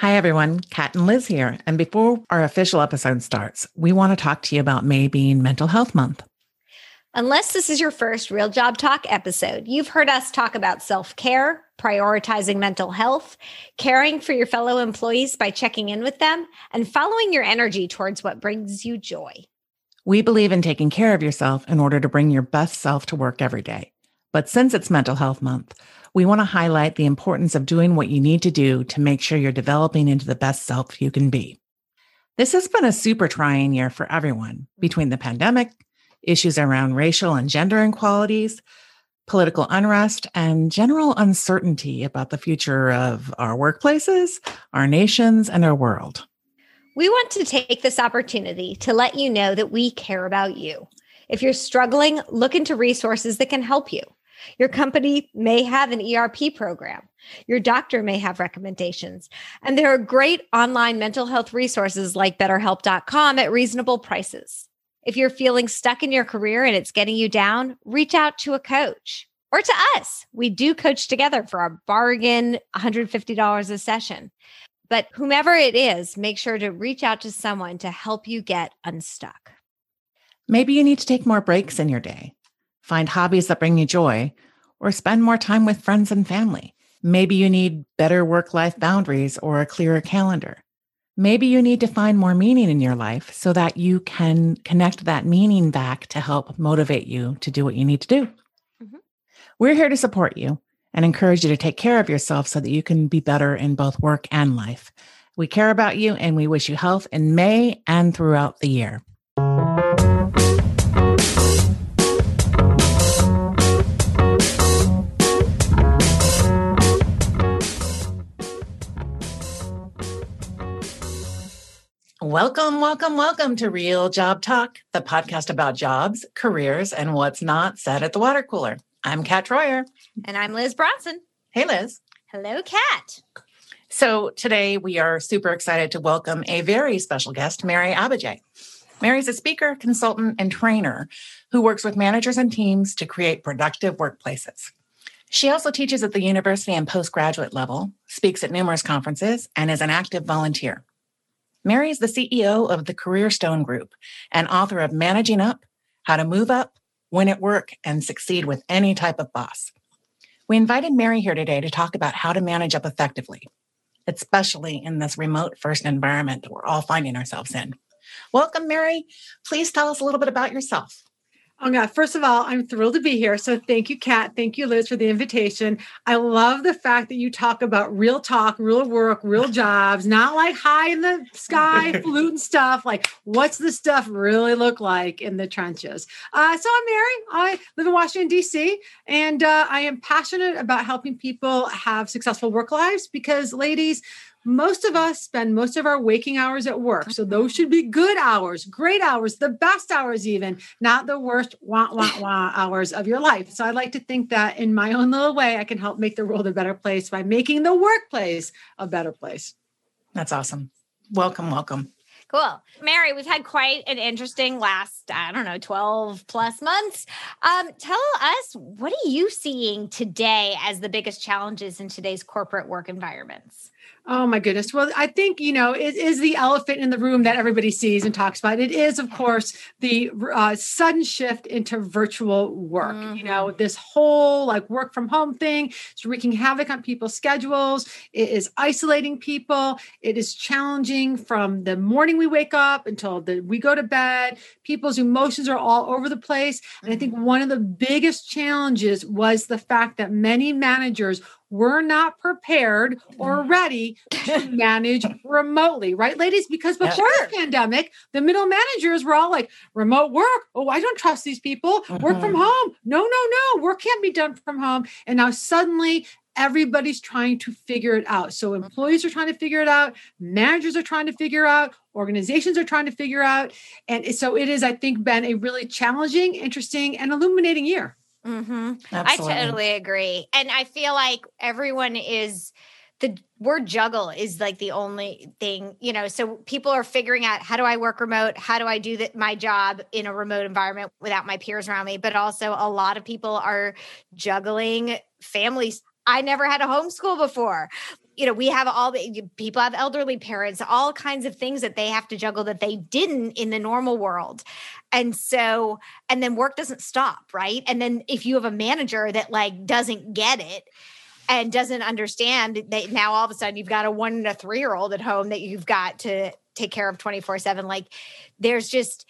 Hi, everyone. Kat and Liz here. And before our official episode starts, we want to talk to you about May being Mental Health Month. Unless this is your first Real Job Talk episode, you've heard us talk about self care, prioritizing mental health, caring for your fellow employees by checking in with them, and following your energy towards what brings you joy. We believe in taking care of yourself in order to bring your best self to work every day. But since it's Mental Health Month, we want to highlight the importance of doing what you need to do to make sure you're developing into the best self you can be. This has been a super trying year for everyone between the pandemic, issues around racial and gender inequalities, political unrest, and general uncertainty about the future of our workplaces, our nations, and our world. We want to take this opportunity to let you know that we care about you. If you're struggling, look into resources that can help you. Your company may have an EAP program. Your doctor may have recommendations. And there are great online mental health resources like betterhelp.com at reasonable prices. If you're feeling stuck in your career and it's getting you down, reach out to a coach or to us. We do coach together for our bargain $150 a session. But whomever it is, make sure to reach out to someone to help you get unstuck. Maybe you need to take more breaks in your day find hobbies that bring you joy, or spend more time with friends and family. Maybe you need better work life boundaries or a clearer calendar. Maybe you need to find more meaning in your life so that you can connect that meaning back to help motivate you to do what you need to do. Mm-hmm. We're here to support you and encourage you to take care of yourself so that you can be better in both work and life. We care about you and we wish you health in May and throughout the year. Welcome, welcome, welcome to Real Job Talk, the podcast about jobs, careers, and what's not said at the water cooler. I'm Kat Troyer. And I'm Liz Bronson. Hey, Liz. Hello, Kat. So today we are super excited to welcome a very special guest, Mary Abbajay. Mary's a speaker, consultant, and trainer who works with managers and teams to create productive workplaces. She also teaches at the university and postgraduate level, speaks at numerous conferences, and is an active volunteer. Mary is the CEO of the CareerStone Group and author of Managing Up, How to Move Up, Win at Work, and Succeed with Any Type of Boss. We invited Mary here today to talk about how to manage up effectively, especially in this remote first environment that we're all finding ourselves in. Welcome, Mary. Please tell us a little bit about yourself. Oh God, first of all, I'm thrilled to be here. So thank you, Kat. Thank you, Liz, for the invitation. I love the fact that you talk about real talk, real work, real jobs, not like high in the sky, polluting stuff. Like, what's the stuff really look like in the trenches? Uh, so I'm Mary. I live in Washington, D.C., and uh, I am passionate about helping people have successful work lives because, ladies, most of us spend most of our waking hours at work. So those should be good hours, great hours, the best hours, even not the worst wah, wah, wah hours of your life. So I like to think that in my own little way, I can help make the world a better place by making the workplace a better place. That's awesome. Welcome, welcome. Cool. Mary, we've had quite an interesting last, I don't know, 12 plus months. Um, tell us, what are you seeing today as the biggest challenges in today's corporate work environments? Oh my goodness. Well, I think, you know, it is the elephant in the room that everybody sees and talks about. It is, of course, the uh, sudden shift into virtual work. Mm-hmm. You know, this whole like work from home thing is wreaking havoc on people's schedules. It is isolating people. It is challenging from the morning we wake up until the, we go to bed. People's emotions are all over the place. And I think mm-hmm. one of the biggest challenges was the fact that many managers we're not prepared or mm. ready to manage remotely, right, ladies? Because before yeah. the pandemic, the middle managers were all like, remote work. Oh, I don't trust these people. Mm-hmm. Work from mm-hmm. home. No, no, no. Work can't be done from home. And now suddenly, everybody's trying to figure it out. So mm-hmm. employees are trying to figure it out, managers are trying to figure out, organizations are trying to figure out. And so it is, I think, been a really challenging, interesting, and illuminating year. Mm-hmm. I totally agree. And I feel like everyone is the word juggle is like the only thing, you know. So people are figuring out how do I work remote? How do I do that my job in a remote environment without my peers around me? But also a lot of people are juggling families. I never had a homeschool before you know, we have all the people have elderly parents, all kinds of things that they have to juggle that they didn't in the normal world. And so, and then work doesn't stop, right? And then if you have a manager that like doesn't get it, and doesn't understand that now all of a sudden you've got a one and a three year old at home that you've got to take care of 24 7 like there's just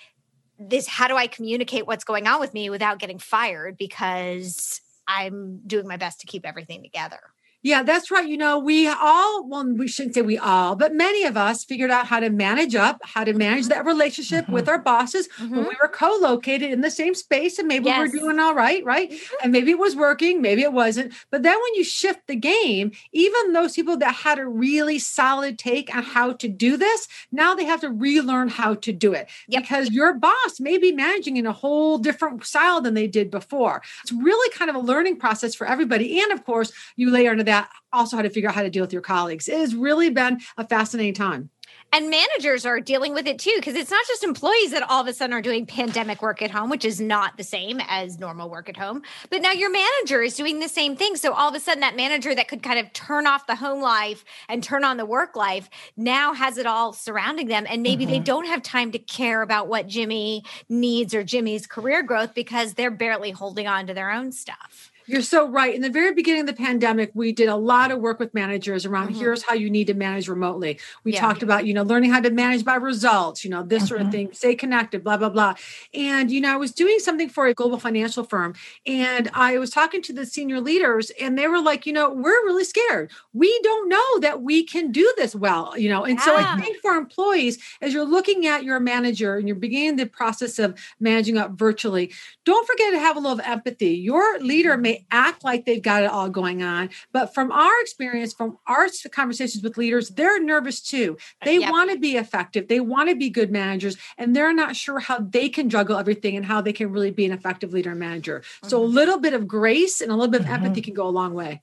this how do i communicate what's going on with me without getting fired because i'm doing my best to keep everything together yeah, that's right. You know, we all, well, we shouldn't say we all, but many of us figured out how to manage up, how to manage that relationship mm-hmm. with our bosses mm-hmm. when we were co located in the same space and maybe yes. we are doing all right, right? Mm-hmm. And maybe it was working, maybe it wasn't. But then when you shift the game, even those people that had a really solid take on how to do this, now they have to relearn how to do it yep. because your boss may be managing in a whole different style than they did before. It's really kind of a learning process for everybody. And of course, you layer into that also how to figure out how to deal with your colleagues. It has really been a fascinating time. And managers are dealing with it too, because it's not just employees that all of a sudden are doing pandemic work at home, which is not the same as normal work at home. But now your manager is doing the same thing. So all of a sudden, that manager that could kind of turn off the home life and turn on the work life now has it all surrounding them. And maybe mm-hmm. they don't have time to care about what Jimmy needs or Jimmy's career growth because they're barely holding on to their own stuff. You're so right. In the very beginning of the pandemic, we did a lot of work with managers around mm-hmm. here's how you need to manage remotely. We yeah. talked about, you know, learning how to manage by results, you know, this mm-hmm. sort of mm-hmm. thing, stay connected, blah, blah, blah. And, you know, I was doing something for a global financial firm and I was talking to the senior leaders and they were like, you know, we're really scared. We don't know that we can do this well, you know. And yeah. so I think for employees, as you're looking at your manager and you're beginning the process of managing up virtually, don't forget to have a little empathy. Your leader may act like they've got it all going on. But from our experience, from our conversations with leaders, they're nervous too. They yep. want to be effective, they want to be good managers, and they're not sure how they can juggle everything and how they can really be an effective leader and manager. Mm-hmm. So a mm-hmm. little bit of grace and a little bit of mm-hmm. empathy can go a long way.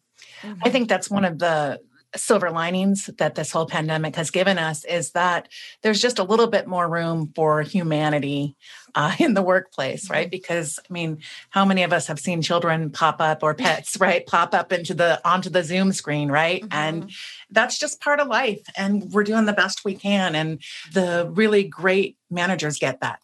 I think that's one of the silver linings that this whole pandemic has given us is that there's just a little bit more room for humanity uh, in the workplace, right? Mm-hmm. Because I mean, how many of us have seen children pop up or pets, right, pop up into the onto the Zoom screen, right? Mm-hmm. And that's just part of life, and we're doing the best we can. And the really great managers get that.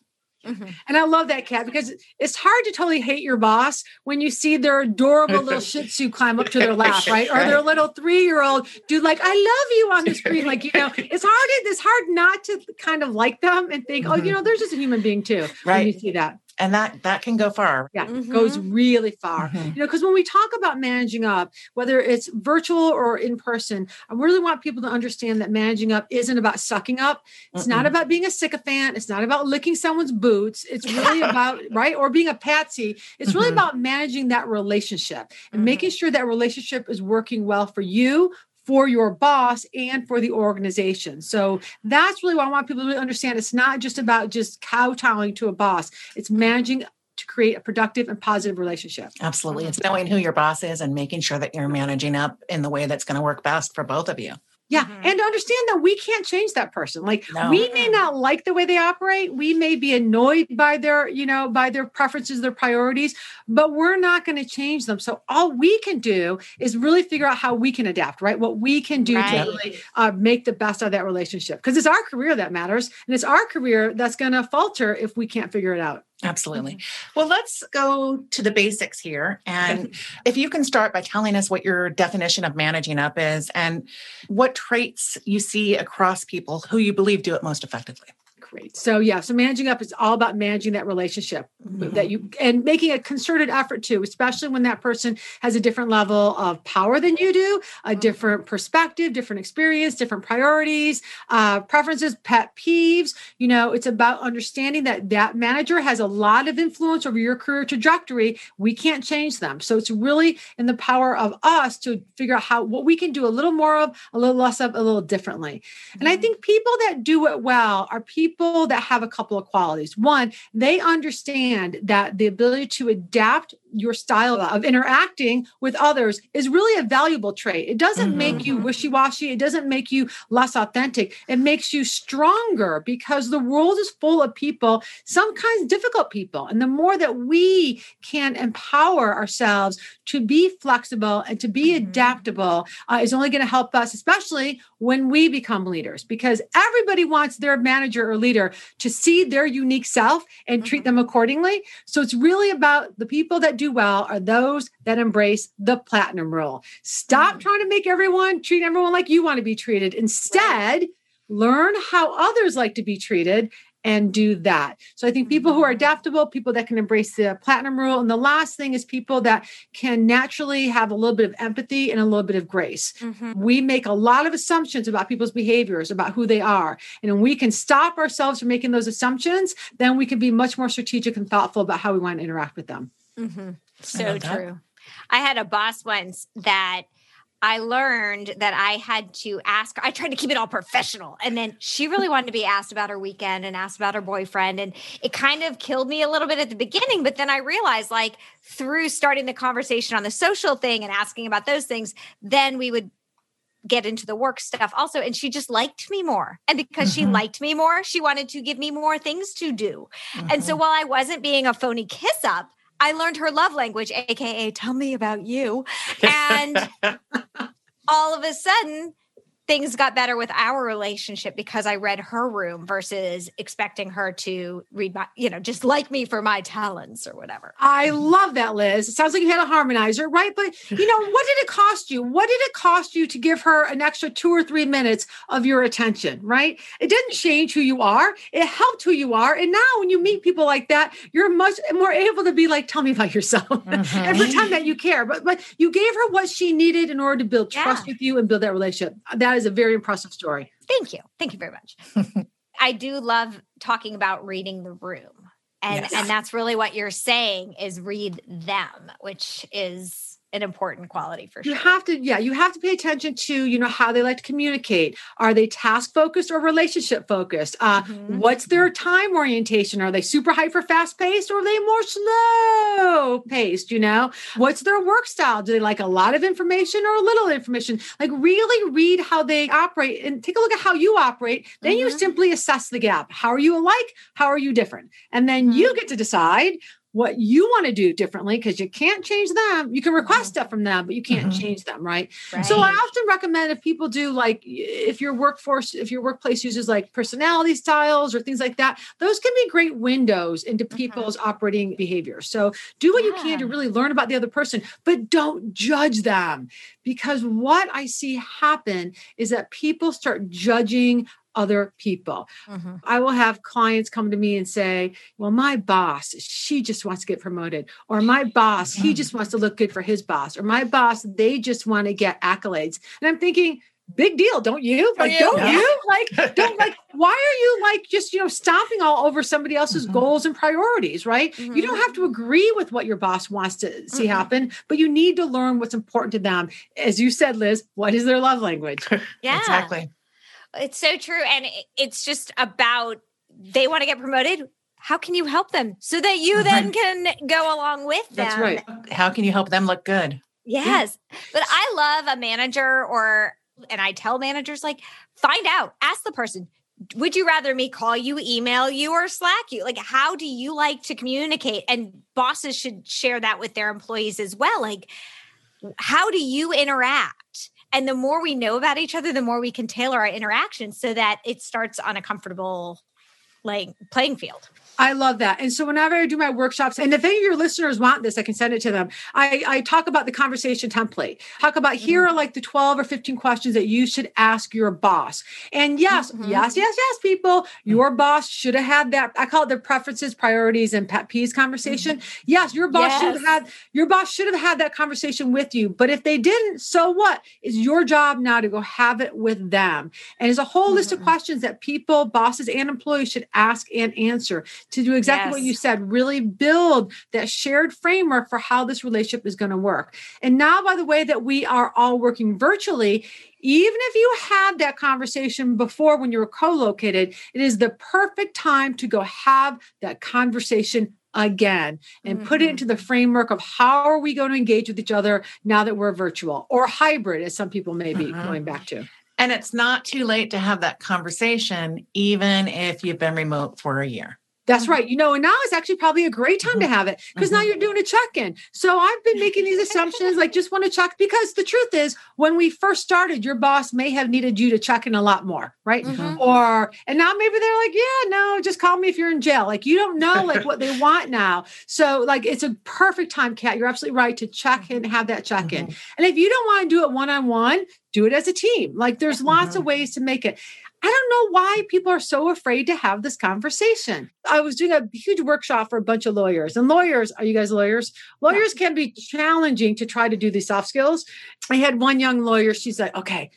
Mm-hmm. And I love that Kat because it's hard to totally hate your boss when you see their adorable little Shih Tzu climb up to their lap, right? Or their little three-year-old do like "I love you" on the screen. Like you know, it's hard. It's hard not to kind of like them and think, mm-hmm. "Oh, you mm-hmm. know, there's just a human being too." Right. When you see that and that that can go far yeah mm-hmm. goes really far mm-hmm. you know because when we talk about managing up whether it's virtual or in person i really want people to understand that managing up isn't about sucking up it's Mm-mm. not about being a sycophant it's not about licking someone's boots it's really about right or being a patsy it's mm-hmm. really about managing that relationship and mm-hmm. making sure that relationship is working well for you for your boss and for the organization. So that's really what I want people to understand. It's not just about just kowtowing to a boss, it's managing to create a productive and positive relationship. Absolutely. It's knowing who your boss is and making sure that you're managing up in the way that's going to work best for both of you. Yeah. Mm-hmm. And to understand that we can't change that person. Like no. we may not like the way they operate. We may be annoyed by their, you know, by their preferences, their priorities, but we're not going to change them. So all we can do is really figure out how we can adapt, right? What we can do right. to really uh, make the best of that relationship. Because it's our career that matters. And it's our career that's going to falter if we can't figure it out. Absolutely. Mm-hmm. Well, let's go to the basics here. And if you can start by telling us what your definition of managing up is and what traits you see across people who you believe do it most effectively. Great. So yeah, so managing up is all about managing that relationship mm-hmm. that you and making a concerted effort to, especially when that person has a different level of power than you do, a mm-hmm. different perspective, different experience, different priorities, uh, preferences, pet peeves. You know, it's about understanding that that manager has a lot of influence over your career trajectory. We can't change them, so it's really in the power of us to figure out how what we can do a little more of, a little less of, a little differently. Mm-hmm. And I mm-hmm. think people that do it well are people people that have a couple of qualities. One, they understand that the ability to adapt your style of interacting with others is really a valuable trait. It doesn't mm-hmm. make you wishy washy, it doesn't make you less authentic. It makes you stronger because the world is full of people, some kinds difficult people. And the more that we can empower ourselves to be flexible and to be mm-hmm. adaptable uh, is only going to help us, especially when we become leaders, because everybody wants their manager or leader to see their unique self and mm-hmm. treat them accordingly. So it's really about the people that do well are those that embrace the platinum rule. Stop mm-hmm. trying to make everyone treat everyone like you want to be treated. Instead, learn how others like to be treated and do that. So I think people who are mm-hmm. adaptable, people that can embrace the platinum rule. And the last thing is people that can naturally have a little bit of empathy and a little bit of grace. Mm-hmm. We make a lot of assumptions about people's behaviors, about who they are. And when we can stop ourselves from making those assumptions, then we can be much more strategic and thoughtful about how we want to interact with them. Mm-hmm. So true. I had a boss once that I learned that I had to ask. I tried to keep it all professional. And then she really wanted to be asked about her weekend and asked about her boyfriend. And it kind of killed me a little bit at the beginning. But then I realized, like, through starting the conversation on the social thing and asking about those things, then we would get into the work stuff also. And she just liked me more. And because mm-hmm. she liked me more, she wanted to give me more things to do. Mm-hmm. And so mm-hmm. while I wasn't being a phony kiss up, I learned her love language, AKA, tell me about you. And all of a sudden, things got better with our relationship because I read her room versus expecting her to read my, you know, just like me for my talents or whatever. I love that, Liz. It sounds like you had a harmonizer, right? But, you know, what did it cost you? What did it cost you to give her an extra two or three minutes of your attention, right? It didn't change who you are, it helped who you are. And now when you meet people like that, you're much more able to be like, tell me about yourself mm-hmm. and pretend that you care. But, but you gave her what she needed in order to build trust yeah. with you and build that relationship. That that is a very impressive story. Thank you. Thank you very much. I do love talking about reading the room. And yes. and that's really what you're saying is read them, which is an important quality for sure. You have to, yeah, you have to pay attention to, you know, how they like to communicate. Are they task focused or relationship focused? Uh, mm-hmm. What's their time orientation? Are they super hyper fast paced or are they more slow paced? You know, what's their work style? Do they like a lot of information or a little information? Like, really read how they operate and take a look at how you operate. Then mm-hmm. you simply assess the gap. How are you alike? How are you different? And then mm-hmm. you get to decide what you want to do differently because you can't change them. You can request mm-hmm. stuff from them, but you can't mm-hmm. change them, right? right? So I often recommend if people do like if your workforce, if your workplace uses like personality styles or things like that, those can be great windows into mm-hmm. people's operating behavior. So do what yeah. you can to really learn about the other person, but don't judge them because what I see happen is that people start judging other people. Mm-hmm. I will have clients come to me and say, Well, my boss, she just wants to get promoted, or my boss, he mm-hmm. just wants to look good for his boss, or my boss, they just want to get accolades. And I'm thinking, big deal don't you like don't yeah. you like don't like why are you like just you know stomping all over somebody else's mm-hmm. goals and priorities right mm-hmm. you don't have to mm-hmm. agree with what your boss wants to see mm-hmm. happen but you need to learn what's important to them as you said liz what is their love language yeah exactly it's so true. And it's just about they want to get promoted. How can you help them so that you then can go along with them? That's right. How can you help them look good? Yes. Yeah. But I love a manager or, and I tell managers, like, find out, ask the person, would you rather me call you, email you, or Slack you? Like, how do you like to communicate? And bosses should share that with their employees as well. Like, how do you interact? And the more we know about each other, the more we can tailor our interactions so that it starts on a comfortable like playing field. I love that. And so whenever I do my workshops, and if any of your listeners want this, I can send it to them. I, I talk about the conversation template. Talk about mm-hmm. here are like the 12 or 15 questions that you should ask your boss. And yes, mm-hmm. yes, yes, yes, people, your boss should have had that. I call it the preferences, priorities, and pet peeves conversation. Mm-hmm. Yes, your boss yes. should have had your boss should have had that conversation with you. But if they didn't, so what? It's your job now to go have it with them. And it's a whole list of mm-hmm. questions that people, bosses, and employees should ask and answer to do exactly yes. what you said, really build that shared framework for how this relationship is going to work. And now, by the way that we are all working virtually, even if you had that conversation before when you were co located, it is the perfect time to go have that conversation again and mm-hmm. put it into the framework of how are we going to engage with each other now that we're virtual or hybrid, as some people may be mm-hmm. going back to. And it's not too late to have that conversation, even if you've been remote for a year. That's right. You know, and now is actually probably a great time mm-hmm. to have it because mm-hmm. now you're doing a check in. So I've been making these assumptions, like just want to check because the truth is, when we first started, your boss may have needed you to check in a lot more, right? Mm-hmm. Or, and now maybe they're like, yeah, no, just call me if you're in jail. Like you don't know like what they want now. So, like, it's a perfect time, Kat. You're absolutely right to check in, have that check in. Mm-hmm. And if you don't want to do it one on one, do it as a team. Like, there's lots of mm-hmm. ways to make it. I don't know why people are so afraid to have this conversation. I was doing a huge workshop for a bunch of lawyers, and lawyers, are you guys lawyers? Lawyers can be challenging to try to do these soft skills. I had one young lawyer, she's like, okay,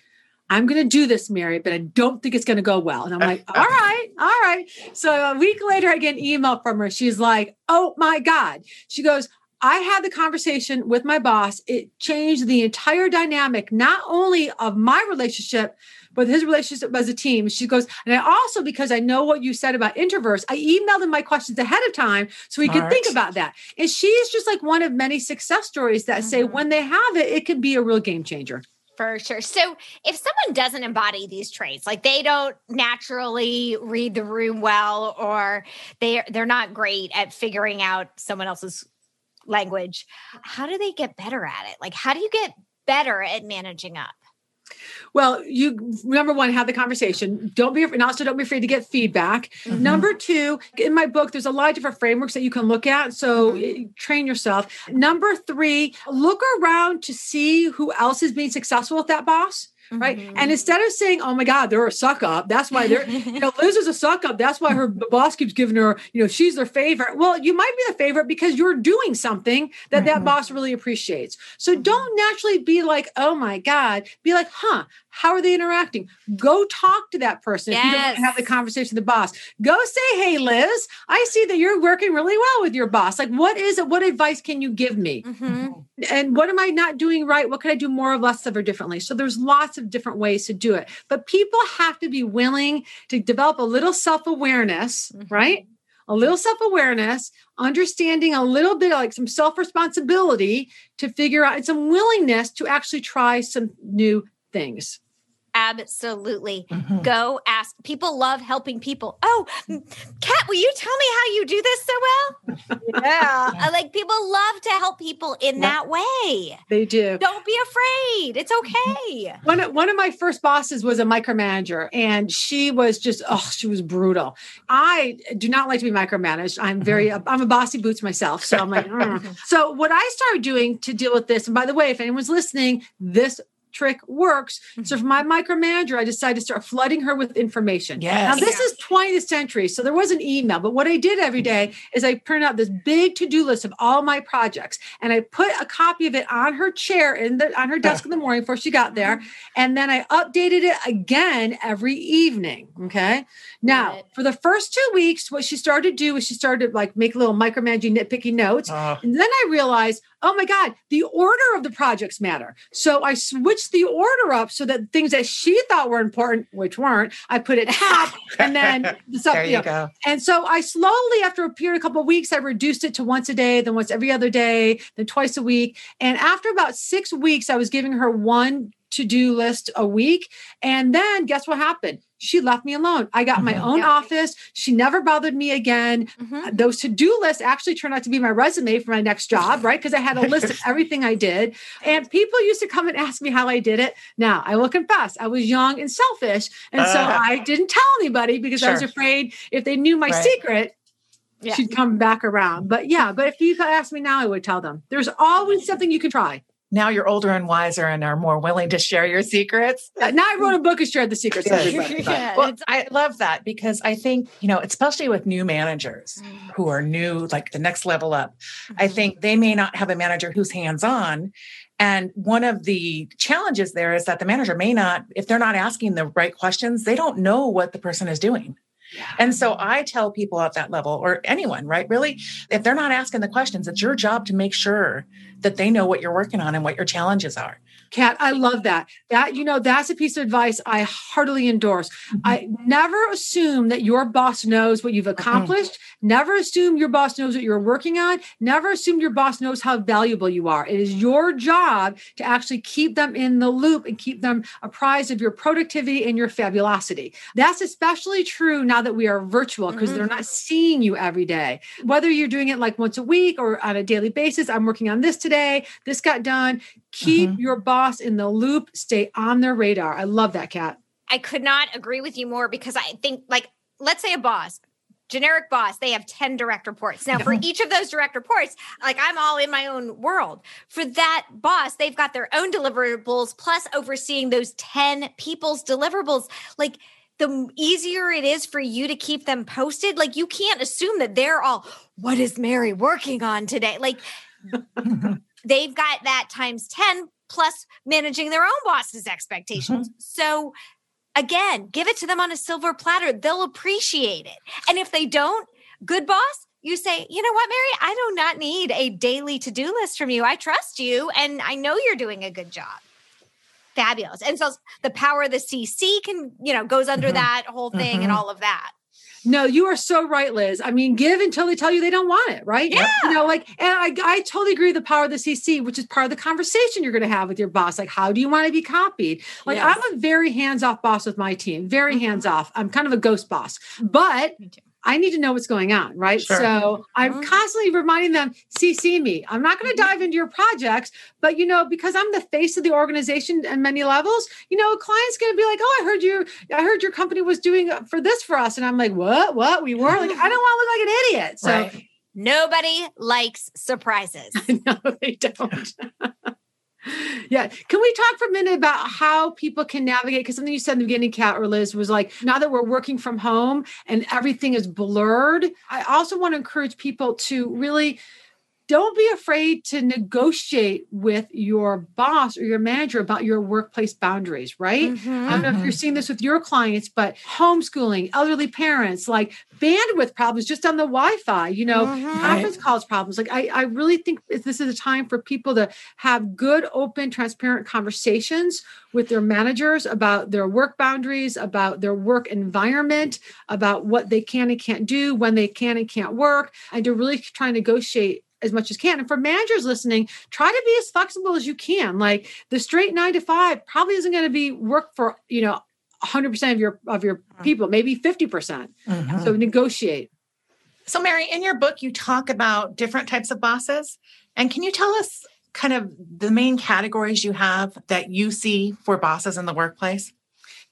I'm going to do this, Mary, but I don't think it's going to go well. And I'm like, all right, all right. So a week later, I get an email from her. She's like, oh my God. She goes, I had the conversation with my boss. It changed the entire dynamic, not only of my relationship, but his relationship as a team. She goes, and I also, because I know what you said about introverts, I emailed him my questions ahead of time so he could think about that. And she's just like one of many success stories that mm-hmm. say when they have it, it can be a real game changer. For sure. So if someone doesn't embody these traits, like they don't naturally read the room well, or they're they're not great at figuring out someone else's language, how do they get better at it? Like how do you get better at managing up? Well, you number one, have the conversation. Don't be and also don't be afraid to get feedback. Mm-hmm. Number two, in my book, there's a lot of different frameworks that you can look at. So mm-hmm. Train yourself. Number three, look around to see who else is being successful with that boss right? Mm-hmm. And instead of saying, "Oh my God, they're a suck up," that's why they're, you know, Liz is a suck up. That's why her boss keeps giving her, you know, she's their favorite. Well, you might be the favorite because you're doing something that mm-hmm. that boss really appreciates. So mm-hmm. don't naturally be like, "Oh my God," be like, "Huh." How are they interacting? Go talk to that person yes. if you don't have the conversation with the boss. Go say, "Hey, Liz, I see that you're working really well with your boss. Like, what is it? What advice can you give me? Mm-hmm. And what am I not doing right? What can I do more of, less of, or differently?" So there's lots of different ways to do it, but people have to be willing to develop a little self awareness, mm-hmm. right? a little self awareness, understanding a little bit like some self responsibility to figure out and some willingness to actually try some new things. Absolutely. Mm-hmm. Go ask. People love helping people. Oh, Kat, will you tell me how you do this so well? yeah. like people love to help people in that way. They do. Don't be afraid. It's okay. One of, one of my first bosses was a micromanager and she was just, oh, she was brutal. I do not like to be micromanaged. I'm very, mm-hmm. I'm a bossy boots myself. So I'm like, mm. so what I started doing to deal with this, and by the way, if anyone's listening, this trick works. So for my mm-hmm. micromanager, I decided to start flooding her with information. Yes. Now this is 20th century, so there was an email, but what I did every mm-hmm. day is I printed out this big to-do list of all my projects, and I put a copy of it on her chair in the on her desk in the morning before she got there, mm-hmm. and then I updated it again every evening. Okay. Now for the first two weeks, what she started to do is she started to like make little micromanaging, nitpicky notes, uh. and then I realized oh my God, the order of the projects matter. So I switched the order up so that things that she thought were important, which weren't, I put it half and then the there you, you know. go. And so I slowly, after a period, of a couple of weeks, I reduced it to once a day, then once every other day, then twice a week. And after about six weeks, I was giving her one to do list a week. And then guess what happened? She left me alone. I got mm-hmm. my own yeah. office. She never bothered me again. Mm-hmm. Those to do lists actually turned out to be my resume for my next job, right? Because I had a list of everything I did. And people used to come and ask me how I did it. Now, I will confess, I was young and selfish. And uh, so I didn't tell anybody because sure. I was afraid if they knew my right. secret, yeah. she'd come back around. But yeah, but if you ask me now, I would tell them. There's always something you can try now you're older and wiser and are more willing to share your secrets. now I wrote a book and shared the secrets. yeah, well, I love that because I think, you know, especially with new managers mm. who are new, like the next level up, mm-hmm. I think they may not have a manager who's hands on. And one of the challenges there is that the manager may not, if they're not asking the right questions, they don't know what the person is doing. And so I tell people at that level, or anyone, right? Really, if they're not asking the questions, it's your job to make sure that they know what you're working on and what your challenges are. Kat, I love that. That, you know, that's a piece of advice I heartily endorse. Mm-hmm. I never assume that your boss knows what you've accomplished. Mm-hmm. Never assume your boss knows what you're working on. Never assume your boss knows how valuable you are. It is your job to actually keep them in the loop and keep them apprised of your productivity and your fabulosity. That's especially true now that we are virtual because mm-hmm. they're not seeing you every day. Whether you're doing it like once a week or on a daily basis, I'm working on this today, this got done. Keep mm-hmm. your boss in the loop, stay on their radar. I love that, Kat. I could not agree with you more because I think, like, let's say a boss, generic boss, they have 10 direct reports. Now, for each of those direct reports, like I'm all in my own world. For that boss, they've got their own deliverables plus overseeing those 10 people's deliverables. Like, the easier it is for you to keep them posted. Like, you can't assume that they're all, what is Mary working on today? Like, they've got that times 10 plus managing their own boss's expectations. Mm-hmm. So again, give it to them on a silver platter. They'll appreciate it. And if they don't, good boss, you say, you know what, Mary, I do not need a daily to do list from you. I trust you and I know you're doing a good job. Fabulous. And so the power of the CC can, you know, goes under mm-hmm. that whole thing mm-hmm. and all of that. No, you are so right, Liz. I mean, give until they tell you they don't want it, right? Yeah. You know, like, and I, I totally agree with the power of the CC, which is part of the conversation you're going to have with your boss. Like, how do you want to be copied? Like, yes. I'm a very hands off boss with my team, very mm-hmm. hands off. I'm kind of a ghost boss, but I need to know what's going on, right? Sure. So I'm mm-hmm. constantly reminding them, CC me. I'm not going to mm-hmm. dive into your projects, but you know, because I'm the face of the organization at many levels, you know, a client's going to be like, "Oh, I heard you. I heard your company was doing for this for us," and I'm like, "What? What? We were like, I don't want to look like an idiot." So. Right. Nobody likes surprises. no, they don't. yeah. Can we talk for a minute about how people can navigate? Because something you said in the beginning, Kat or Liz, was like, now that we're working from home and everything is blurred, I also want to encourage people to really don't be afraid to negotiate with your boss or your manager about your workplace boundaries, right? Mm-hmm. I don't know if you're mm-hmm. seeing this with your clients, but homeschooling, elderly parents, like bandwidth problems just on the Wi-Fi, you know, mm-hmm. conference calls problems. Like I, I really think this is a time for people to have good, open, transparent conversations with their managers about their work boundaries, about their work environment, about what they can and can't do, when they can and can't work, and to really try and negotiate as much as can. And for managers listening, try to be as flexible as you can. Like the straight nine to five probably isn't going to be work for, you know, 100% of your of your mm-hmm. people, maybe 50%. percent mm hmm So negotiate. So Mary, in your book you talk about different types of bosses. And can you tell us kind of the main categories you have that you see for bosses in the workplace?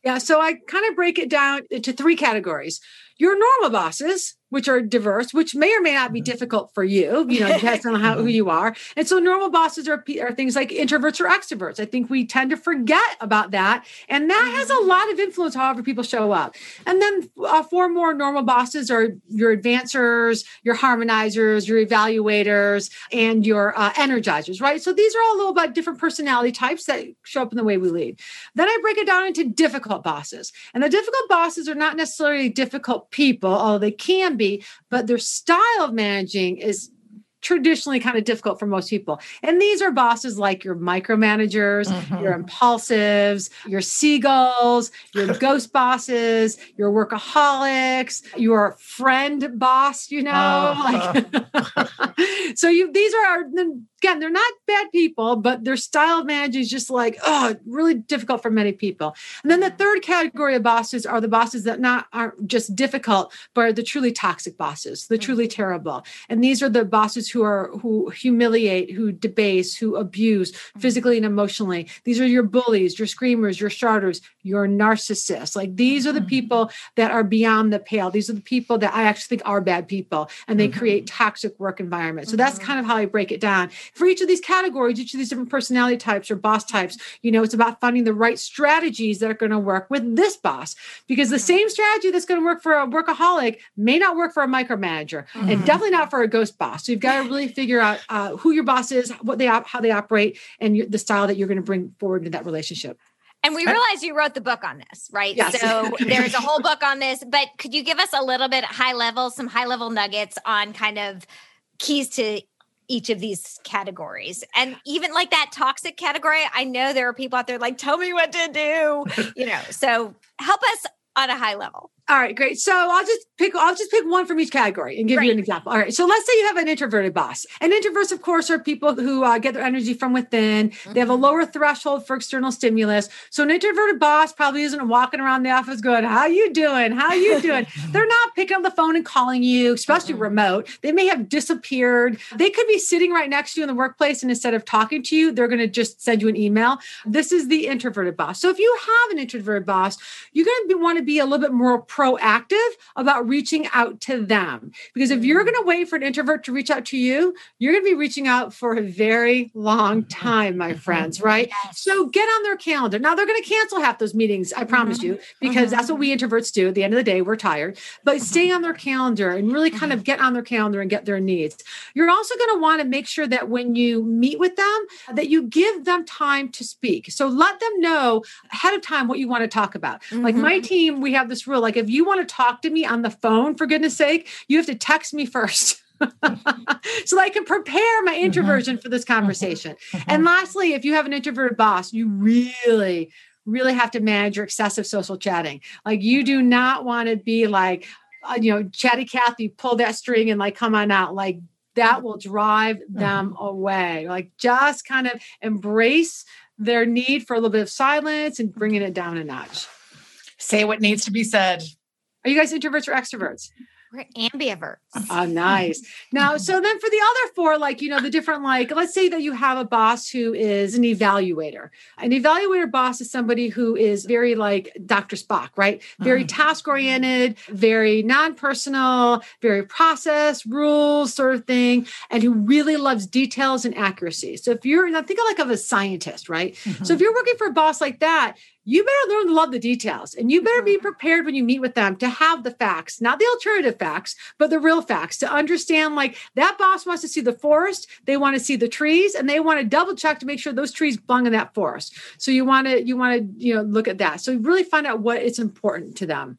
Yeah, so I kind of break it down into three categories. Your normal bosses, which are diverse, which may or may not be mm-hmm. difficult for you, you know, depends on how who you are. And so normal bosses are, are things like introverts or extroverts. I think we tend to forget about that. And that has a mm-hmm. lot of influence however people show up. And then uh, four more normal bosses are your advancers, your harmonizers, your evaluators, and your uh, energizers, right? So these are all a little bit different personality types that show up in the way we lead. Then I break it down into difficult bosses. And the difficult bosses are not necessarily difficult people, although they can be but their style of managing is traditionally kind of difficult for most people. And these are bosses like your micromanagers, mm-hmm. your impulsives, your seagulls, your ghost bosses, your workaholics, your friend boss, you know. Uh-huh. Like, so you these are our again, they're not bad people, but their style of managing is just like, oh, really difficult for many people. And then the third category of bosses are the bosses that not aren't just difficult, but are the truly toxic bosses, the mm. truly terrible. And these are the bosses who are who humiliate, who debase, who abuse mm. physically and emotionally. These are your bullies, your screamers, your starters, your narcissists. Like these are the mm. people that are beyond the pale. These are the people that I actually think are bad people and they mm-hmm. create toxic work environments. So that's mm-hmm. kind of how I break it down for each of these categories, each of these different personality types or boss types, you know, it's about finding the right strategies that are going to work with this boss because the mm-hmm. same strategy that's going to work for a workaholic may not work for a micromanager mm-hmm. and definitely not for a ghost boss. So you've got to really figure out uh, who your boss is, what they op- how they operate, and the style that you're going to bring forward in that relationship. And we realize you wrote the book on this, right? Yes. So there's a whole book on this, but could you give us a little bit high level, some high level nuggets on kind of keys to each of these categories. And even like that toxic category, I know there are people out there like, tell me what to do, you know. So help us on a high level. All right, great. So I'll just pick I'll just pick one from each category and give you an example. All right. So let's say you have an introverted boss. And introverts, of course, are people who uh, get their energy from within. Mm-hmm. They have a mm-hmm. lower threshold for external stimulus. So an introverted boss probably isn't walking around the office going, "How you doing? How you doing?" They're not picking up the phone and calling you, especially mm-hmm. remote. They may have disappeared. They could be sitting right next to you in the workplace, and instead of talking to you, they're going to just send you an email. This is the introverted boss. So if you have an introverted boss, you're going to want to be a little bit more proactive about reaching out to them. Because if you're mm. going to wait for an introvert to reach out to you, you're going to be reaching out for a very long mm-hmm. time, my friends, right? Yes. So get on their calendar. Now they're going to cancel half those meetings, I promise mm-hmm. you, because mm-hmm. that's what we introverts do. At the end of the day, we're tired, but mm-hmm. stay on their calendar and really kind of mm-hmm. get on their calendar and get their needs. You're also going to want to make sure that when you meet with them, that you give them time to speak. So let them know ahead of time what you want to talk about. Like my mm-hmm. team, we have this rule like if you want to talk to me on the phone, for goodness sake, you have to text me first. so I can prepare my mm-hmm. introversion mm-hmm. for this conversation. Mm-hmm. And lastly, if you have an introverted boss, you really, really have to manage your excessive social chatting. Like you do not want to be like, uh, you know, chatty Cathy, pull that string and like come on out. Like that will drive them mm-hmm. away. Like just kind of embrace their need for a little bit of silence and bringing it down a notch. Say what needs to be said. Are you guys introverts or extroverts? We're ambiverts. Oh, nice. Now, so then for the other four, like, you know, the different, like, let's say that you have a boss who is an evaluator. An evaluator boss is somebody who is very like Dr. Spock, right? Very mm-hmm. task oriented, very non personal, very process, rules sort of thing, and who really loves details and accuracy. So if you're, now think of like of a scientist, right? Mm-hmm. So if you're working for a boss like that, you better learn to love the details and you better be mm-hmm. prepared when you meet with them to have the facts, not the alternative facts, but the real facts to understand like that boss wants to see the forest, they want to see the trees, and they want to double check to make sure those trees belong in that forest. So you want to, you want to, you know, look at that. So really find out what is important to them.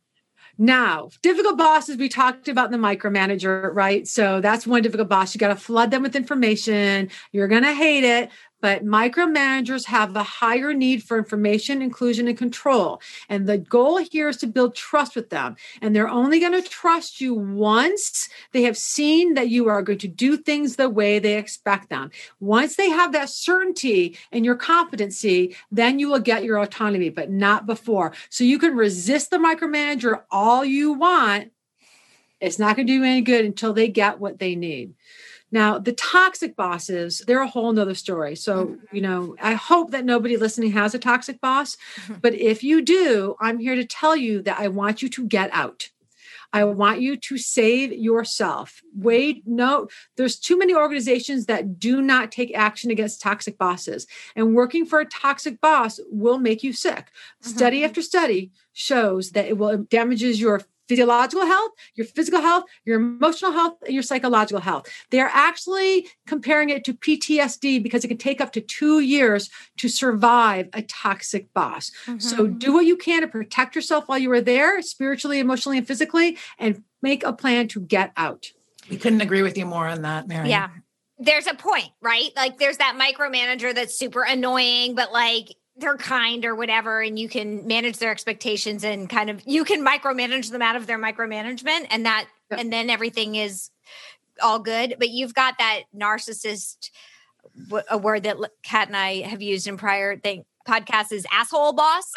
Now, difficult bosses, we talked about the micromanager, right? So that's one difficult boss. You got to flood them with information. You're going to hate it, but micromanagers have a higher need for information, inclusion, and control. And the goal here is to build trust with them. And they're only going to trust you once they have seen that you are going to do things the way they expect them. Once they have that certainty and your competency, then you will get your autonomy, but not before. So you can resist the micromanager all you want. It's not going to do any good until they get what they need. Now, the toxic bosses, they're a whole nother story. So, mm-hmm. you know, I hope that nobody listening has a toxic boss. Mm-hmm. But if you do, I'm here to tell you that I want you to get out. I want you to save yourself. Wait, no, there's too many organizations that do not take action against toxic bosses. And working for a toxic boss will make you sick. Mm-hmm. Study after study shows that it will it damages your physiological health, your physical health, your emotional health, and your psychological health. They're actually comparing it to PTSD because it can take up to two years to survive a toxic boss. Mm-hmm. So do what you can to protect yourself while you are there, spiritually, emotionally, and physically, and make a plan to get out. We couldn't agree with you more on that, Mary. Yeah. There's a point, right? Like there's that micromanager that's super annoying, but like they're kind or whatever and you can manage their expectations and kind of you can micromanage them out of their micromanagement and that yep. and then everything is all good. But you've got that narcissist a word that kat and i have used in prior thing podcasts is asshole boss.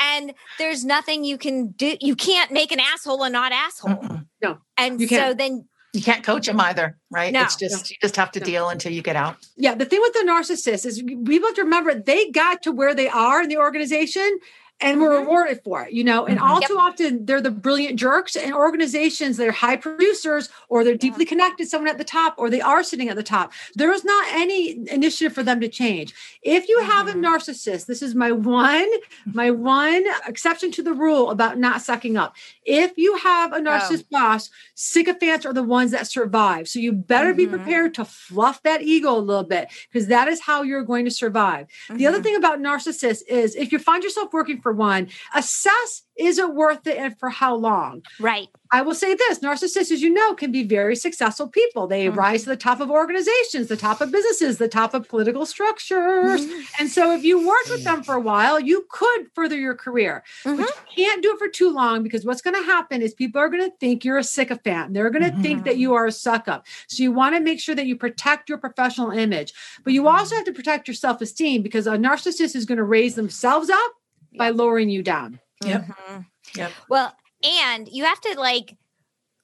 And there's nothing you can do you can't make an asshole a not asshole. Mm-mm. no. And so then you can't coach them either, right? No, it's just no. you just have to no. deal until you get out. Yeah, the thing with the narcissist is we have to remember they got to where they are in the organization and we're mm-hmm. rewarded for it, you know. And mm-hmm. all yep. too often, they're the brilliant jerks and organizations. They're high producers, or they're deeply yeah. connected, someone at the top, or they are sitting at the top. There is not any initiative for them to change. If you mm-hmm. have a mm-hmm. narcissist, this is my one, my one exception to the rule about not sucking up. If you have a narcissist oh. boss, sycophants are the ones that survive. So you better mm-hmm. be prepared to fluff that ego a little bit because that is how you're going to survive. The other mm-hmm. thing about narcissists is if you find yourself working for one, assess is it worth it and for how long? Right. I will say this narcissists, as you know, can be very successful people. They mm-hmm. rise to the top of organizations, the top of businesses, the top of political structures. Mm-hmm. And so, if you worked with them for a while, you could further your career. Mm-hmm. But you can't do it for too long because what's going to happen is people are going to think you're a sycophant. They're going to think that mm-hmm. you are a suck up. So, you want to make sure that you protect your professional image, but you also mm-hmm. have to protect your self esteem because a narcissist is going to raise themselves up by lowering you down. Yep. Mm-hmm. Yep. Well, and you have to like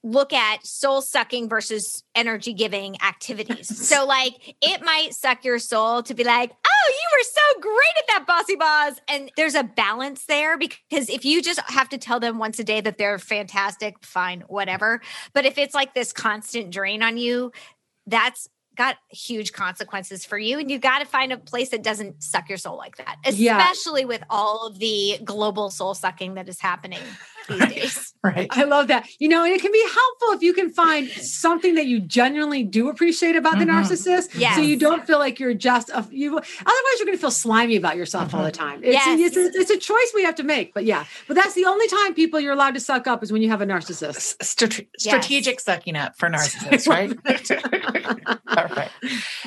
look at soul sucking versus energy giving activities. so, like, it might suck your soul to be like, oh, you were so great at that bossy boss. And there's a balance there because if you just have to tell them once a day that they're fantastic, fine, whatever. But if it's like this constant drain on you, that's got huge consequences for you and you got to find a place that doesn't suck your soul like that especially yeah. with all of the global soul sucking that is happening these right. days right i love that you know and it can be helpful if you can find something that you genuinely do appreciate about mm-hmm. the narcissist yes. so you don't feel like you're just a you otherwise you're going to feel slimy about yourself mm-hmm. all the mm-hmm. time it's, yes. it's, it's, it's, a choice we have to make but yeah but that's the only time people you're allowed to suck up is when you have a narcissist Strate- strategic yes. sucking up for narcissists right All right.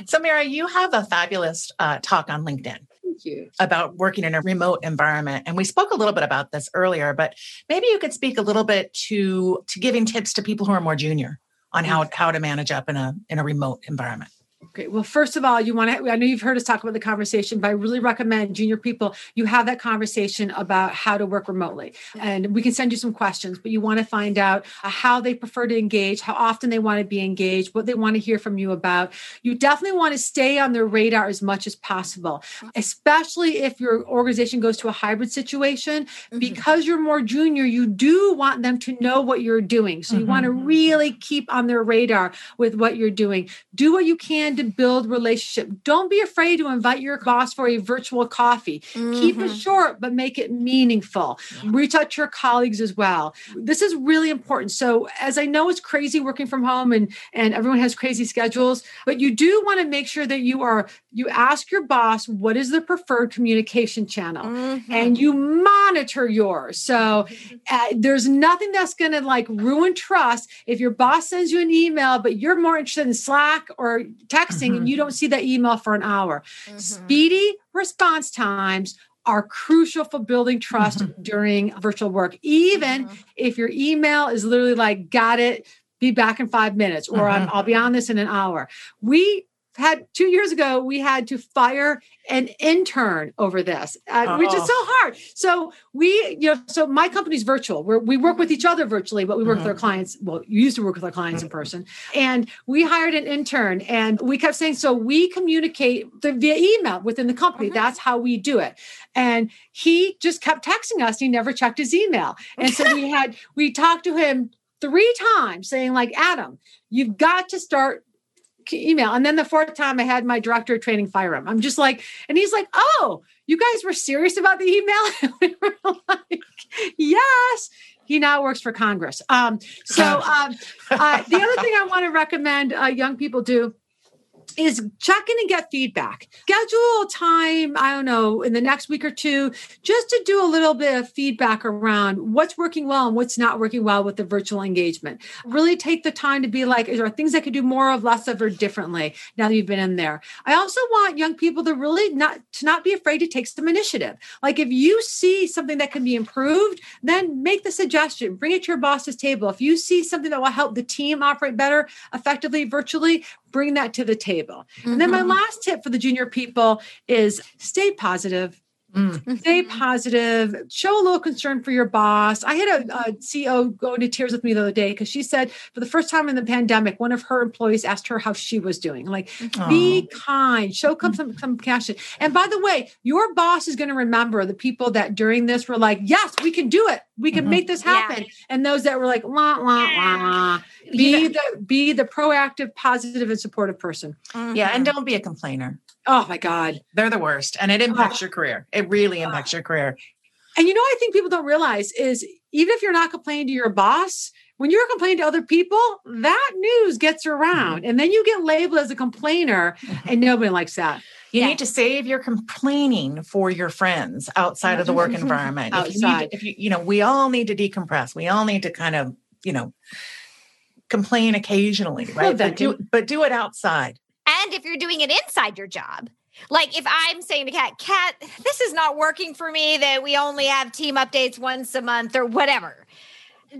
So, Mary, you have a fabulous uh, talk on LinkedIn. Thank you. About working in a remote environment. And we spoke a little bit about this earlier, but maybe you could speak a little bit to to giving tips to people who are more junior on mm. how, how to manage up in a in a remote environment. Okay. Well, first of all, you want to, I know you've heard us talk about the conversation, but I really recommend junior people, you have that conversation about how to work remotely. And we can send you some questions, but you want to find out how they prefer to engage, how often they want to be engaged, what they want to hear from you about. You definitely want to stay on their radar as much as possible, especially if your organization goes to a hybrid situation. Mm-hmm. Because you're more junior, you do want them to know what you're doing. So you mm-hmm. want to really keep on their radar with what you're doing. Do what you can to build relationship. Don't be afraid to invite your boss for a virtual coffee. Mm-hmm. Keep it mm-hmm. short, but make it meaningful. Reach out to your colleagues as well. This is really important. So, as I know it's crazy working from home and and everyone has crazy schedules, but you do want to make sure that you are you ask your boss what is the preferred communication channel mm-hmm. and you monitor yours. So, uh, there's nothing that's going to like ruin trust if your boss sends you an email but you're more interested in Slack or text texting mm-hmm. and you don't see that email for an hour. Mm-hmm. Speedy response times are crucial for building trust mm-hmm. during virtual work. Even mm-hmm. if your email is literally like, got it, be back in five minutes, or mm-hmm. I'll be on this in an hour. We had two years ago, we had to fire an intern over this, uh, which is so hard. So we, you know, so my company's virtual. We're, we work with each other virtually, but we work mm-hmm. with our mm-hmm. clients. Well, you used to work with our clients in person, and we hired an intern, and we kept saying, so we communicate via email within the company. Mm-hmm. That's how we do it. And he just kept texting us. He never checked his email, and so we had we talked to him three times, saying like, Adam, you've got to start email. And then the fourth time I had my director of training fire him. I'm just like, and he's like, oh, you guys were serious about the email? we were like, yes. He now works for Congress. Um, so um, uh, the other thing I want to recommend uh, young people do is check in and get feedback. Schedule time, I don't know, in the next week or two, just to do a little bit of feedback around what's working well and what's not working well with the virtual engagement. Really take the time to be like, is there things I could do more of, less of, or differently now that you've been in there? I also want young people to really not to not be afraid to take some initiative. Like if you see something that can be improved, then make the suggestion, bring it to your boss's table. If you see something that will help the team operate better effectively virtually, bring that to the table. Mm-hmm. And then my mm-hmm. last tip for the junior people is stay positive. Mm. Stay positive. Show a little concern for your boss. I had a, a CEO go into tears with me the other day because she said for the first time in the pandemic, one of her employees asked her how she was doing. Like, Aww. be kind, show some, some compassion. And by the way, your boss is going to remember the people that during this were like, yes, we can do it. We can mm-hmm. make this happen. Yeah. And those that were like, wah, wah, wah. Be the be the proactive, positive, and supportive person. Mm-hmm. Yeah, and don't be a complainer. Oh my God. They're the worst. And it impacts oh. your career. It really impacts your career. And you know, I think people don't realize is even if you're not complaining to your boss, when you're complaining to other people, that news gets around. Mm-hmm. And then you get labeled as a complainer, mm-hmm. and nobody likes that. You Yeah. need to save your complaining for your friends outside of the work environment. If you, Outside. to- if you, you know, we all need to decompress. We all need to kind of, you know, complain occasionally, right? But do, but do it outside. And if you're doing it inside your job, like if I'm saying to Kat, Kat, this is not working for me that we only have team updates once a month or whatever.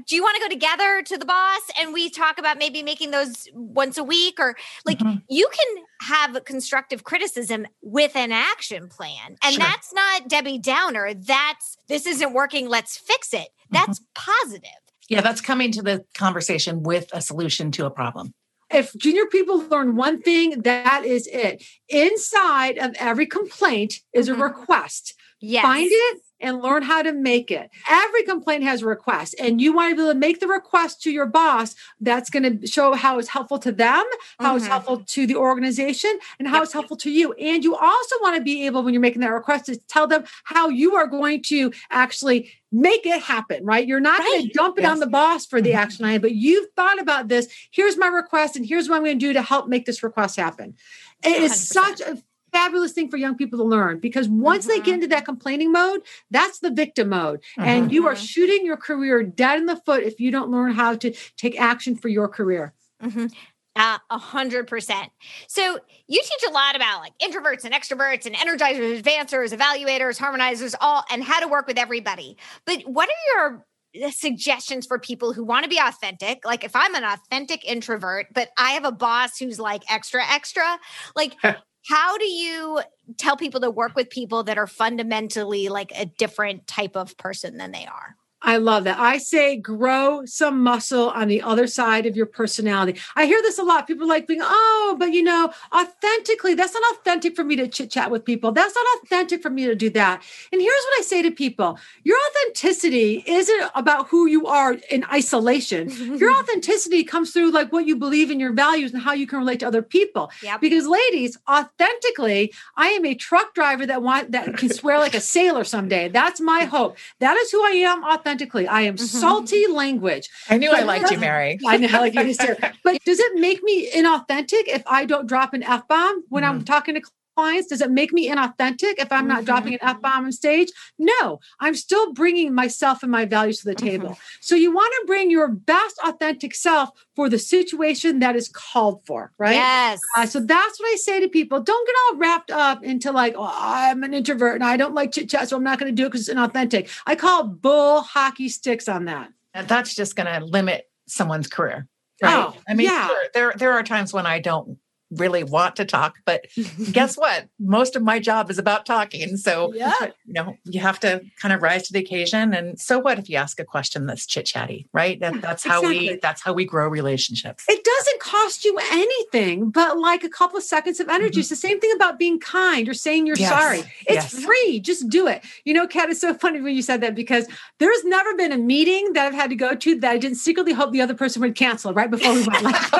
Do you want to go together to the boss and we talk about maybe making those once a week or like Mhm. you can have constructive criticism with an action plan. And Sure. that's not Debbie Downer. That's this isn't working, let's fix it. That's positive. Yeah, that's coming to the conversation with a solution to a problem. If junior people learn one thing, that is it. Inside of every complaint is a mm-hmm. request. Yes. Find it and learn how to make it. Every complaint has a request, and you want to be able to make the request to your boss. That's going to show how it's helpful to them, how it's Mhm. helpful to the organization, and how Yep. it's helpful to you. And you also want to be able, when you're making that request, to tell them how you are going to actually make it happen, right? You're not going to dump it on the boss for the Mhm. action item, but you've thought about this. Here's my request, and here's what I'm going to do to help make this request happen. It is 100%. such a fabulous thing for young people to learn because once they Mhm. get into that complaining mode, that's the victim mode. And you are Mhm. shooting your career dead in the foot if you don't learn how to take action for your career. Mhm. Uh, A hundred percent. So you teach a lot about like introverts and extroverts and energizers, advancers, evaluators, harmonizers, all and how to work with everybody. But what are your uh, suggestions for people who want to be authentic? Like if I'm an authentic introvert, but I have a boss who's like extra, extra, like how do you tell people to work with people that are fundamentally like a different type of person than they are? I love that. I say grow some muscle on the other side of your personality. I hear this a lot. People like being, oh, but you know, authentically, that's not authentic for me to chit chat with people. That's not authentic for me to do that. And here's what I say to people your authenticity isn't about who you are in isolation. Mm-hmm. Your authenticity comes through like what you believe in your values and how you can relate to other people. Yep. Because ladies, authentically, I am a truck driver that want that can swear like a sailor someday. That's my hope. That is who I am authentically. I am Mhm. salty language. I knew I liked you, Mary. I know, like you too. But does it make me inauthentic if I don't drop an F bomb when I'm talking to clients? Does it make me inauthentic if I'm not Mhm. dropping an F bomb on stage? No, I'm still bringing myself and my values to the table. So you want to bring your best authentic self for the situation that is called for, right? Yes. Uh, so that's what I say to people. Don't get all wrapped up into like, oh, I'm an introvert and I don't like chit chat, so I'm not going to do it because it's inauthentic. I call bull hockey sticks on that. And that's just going to limit someone's career. Right. Oh, I mean, yeah. sure, there there are times when I don't really want to talk, but guess what? Most of my job is about talking. So Yeah. you know, you have to kind of rise to the occasion. And so what if you ask a question that's chit chatty, right? That, Yeah, that's how we, that's how we grow relationships. It doesn't cost you anything but like a couple of seconds of energy. Mm-hmm. It's the same thing about being kind or saying you're Yes, sorry. It's yes. free. Just do it. You know, Kat, it's so funny when you said that because there's never been a meeting that I've had to go to that I didn't secretly hope the other person would cancel right before we went. Like,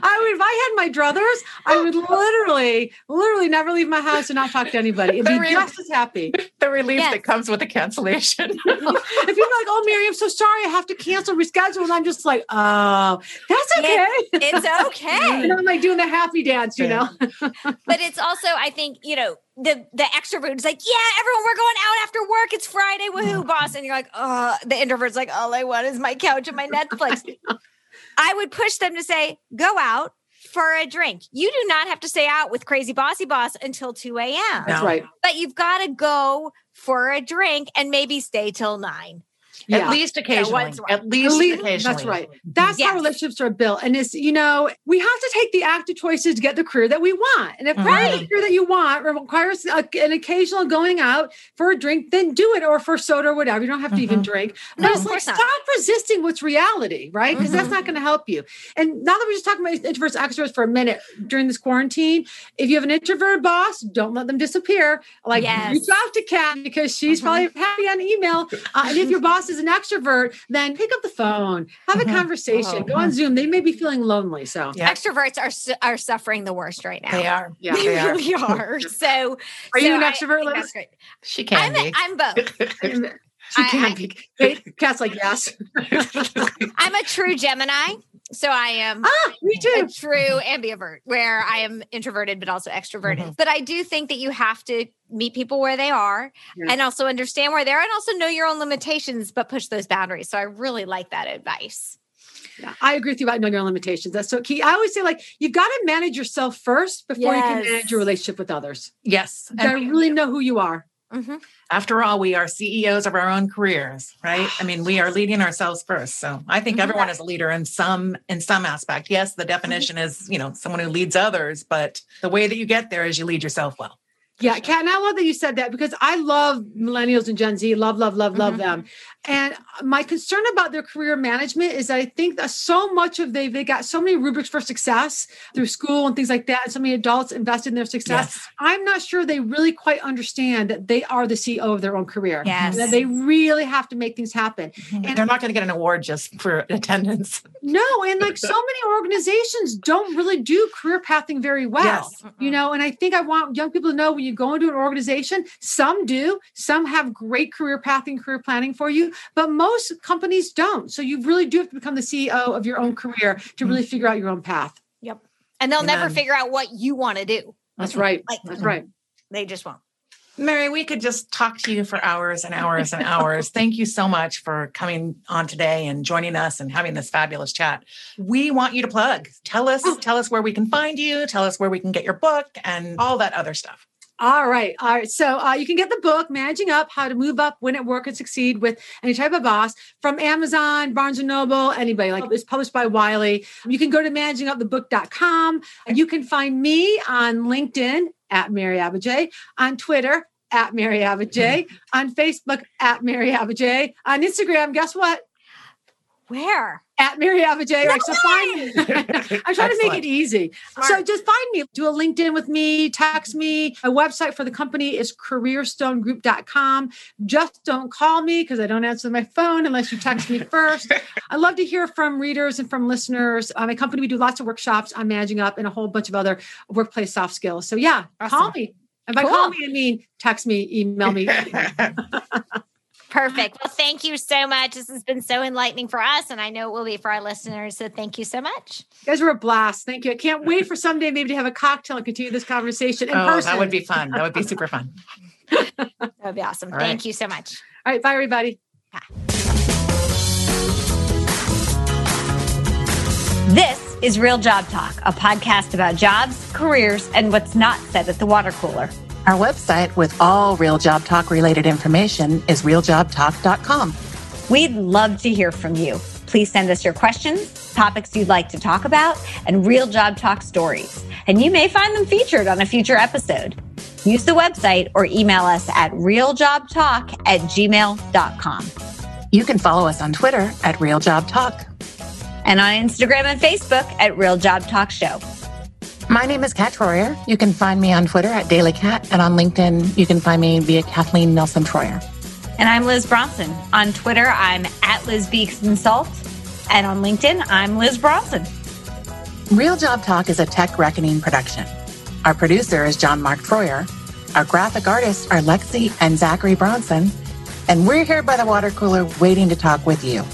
I would, if I had my druthers, I would literally, literally never leave my house and not talk to anybody and The be re- just as happy. The relief Yes. that comes with a cancellation. if you're like, oh, Mary, I'm so sorry, I have to cancel, reschedule, and I'm just like, oh, that's okay. It's okay. and I'm like doing the happy dance, you Yeah. know. but it's also i think you know the the extrovert is like yeah everyone we're going out after work it's friday woohoo boss and you're like oh the introvert's like all i want is my couch and my netflix i would push them to say go out for a drink. You do not have to stay out with crazy bossy boss until 2 a.m That's right. but you've got to go for a drink and maybe stay till 9 Yeah. At least occasionally. once a while. At least, At least- occasionally. that's right. That's Yes. how relationships are built. And it's, you know, we have to take the active choices to get the career that we want. And if Right. the career that you want requires a, an occasional going out for a drink, then do it or for soda or whatever. You don't have to even Mhm. drink. No, But of it's like, course not. stop resisting what's reality, right? Because that's Mhm. not going to help you. And now that we're just talking about introverts, extroverts for a minute during this quarantine, if you have an introvert boss, don't let them disappear. Like Yes. reach out to Kat because she's Mhm. probably happy on email. Uh, and if your boss is an extrovert, then pick up the phone, have Mhm. a conversation, Oh, go on Zoom. They may be feeling lonely. So Yeah. extroverts are su- are suffering the worst right now They are. Yeah. they they are. really are so Are you an I- I extrovert, Liz? that's great. She can I'm, be. a, I'm both she I- can I- be. Hey, Kat's like, yes. I'm a true Gemini. So I am ah, me too. a true ambivert where I am introverted but also extroverted. Mm-hmm. But I do think that you have to meet people where they are yeah. and also understand where they are and also know your own limitations but push those boundaries. So I really like that advice. Yeah, I agree with you about knowing your limitations. That's so key. I always say, like, you've got to manage yourself first before yes. you can manage your relationship with others. Yes. You got to really know who you are. Mm-hmm. After all, we are CEOs of our own careers, right? I mean, we are leading ourselves first. So I think mm-hmm. everyone is a leader in some in some aspect. Yes, the mm-hmm. definition mm-hmm. is, you know, someone who leads others, but the way that you get there is you lead yourself well. Yeah, Kat, and I love that you said that because I love millennials and Gen Z, love, love, love, love mm-hmm. them. And my concern about their career management is that I think that so much of they they got so many rubrics for success through school and things like that, and so many adults invested in their success. Yes. I'm not sure they really quite understand that they are the CEO of their own career. Yes. That they really have to make things happen. Mm-hmm. And they're not going to get an award just for attendance. No, and like so many organizations don't really do career pathing very well. Yes. You know, and I think I want young people to know when you go into an organization, some do, some have great career pathing, career planning for you but most companies don't. So you really do have to become the CEO of your own career to really mm-hmm. figure out your own path. Yep. And they'll Amen. never figure out what you want to do. That's right. Like, That's right. They just won't. Mary, we could just talk to you for hours and hours and hours. Thank you so much for coming on today and joining us and having this fabulous chat. We want you to plug. Tell us, oh. tell us where we can find you, tell us where we can get your book and all that other stuff. All right. All right. So uh, you can get the book, Managing Up How to Move Up, Win at Work, and Succeed with Any Type of Boss from Amazon, Barnes and Noble, anybody. Like it's published by Wiley. You can go to managingupthebook.com. You can find me on LinkedIn at Mary Abbajay, on Twitter at Mary Abbajay, on Facebook at Mary Abbajay, on Instagram, guess what? Where? At Mary Abbajay. No so find me. I'm trying to make it easy. Smart. So just find me. Do a LinkedIn with me, text me. My website for the company is careerstonegroup.com. Just don't call me because I don't answer my phone unless you text me first. I love to hear from readers and from listeners. Um, my company, we do lots of workshops on managing up and a whole bunch of other workplace soft skills. So yeah, awesome. call me. And by cool. call me, I mean text me, email me. Perfect. Well, thank you so much. This has been so enlightening for us, and I know it will be for our listeners. So thank you so much. You guys were a blast. Thank you. I can't wait for someday maybe to have a cocktail and continue this conversation in oh, person. That would be fun. That would be super fun. that would be awesome. All thank right. you so much. All right. Bye, everybody. Bye. This is Real Job Talk, a podcast about jobs, careers, and what's not said at the water cooler. Our website with all Real Job Talk related information is realjobtalk.com. We'd love to hear from you. Please send us your questions, topics you'd like to talk about, and Real Job Talk stories. And you may find them featured on a future episode. Use the website or email us at realjobtalk at gmail.com. You can follow us on Twitter at Real Job Talk. And on Instagram and Facebook at Real Job Talk Show. My name is Kat Troyer. You can find me on Twitter at Daily Cat, and on LinkedIn, you can find me via Kathleen Nelson Troyer. And I'm Liz Bronson. On Twitter, I'm at Liz Beeks Salt, and on LinkedIn, I'm Liz Bronson. Real Job Talk is a TechReckoning production. Our producer is John Mark Troyer. Our graphic artists are Lexi and Zachary Bronson. And we're here by the water cooler waiting to talk with you.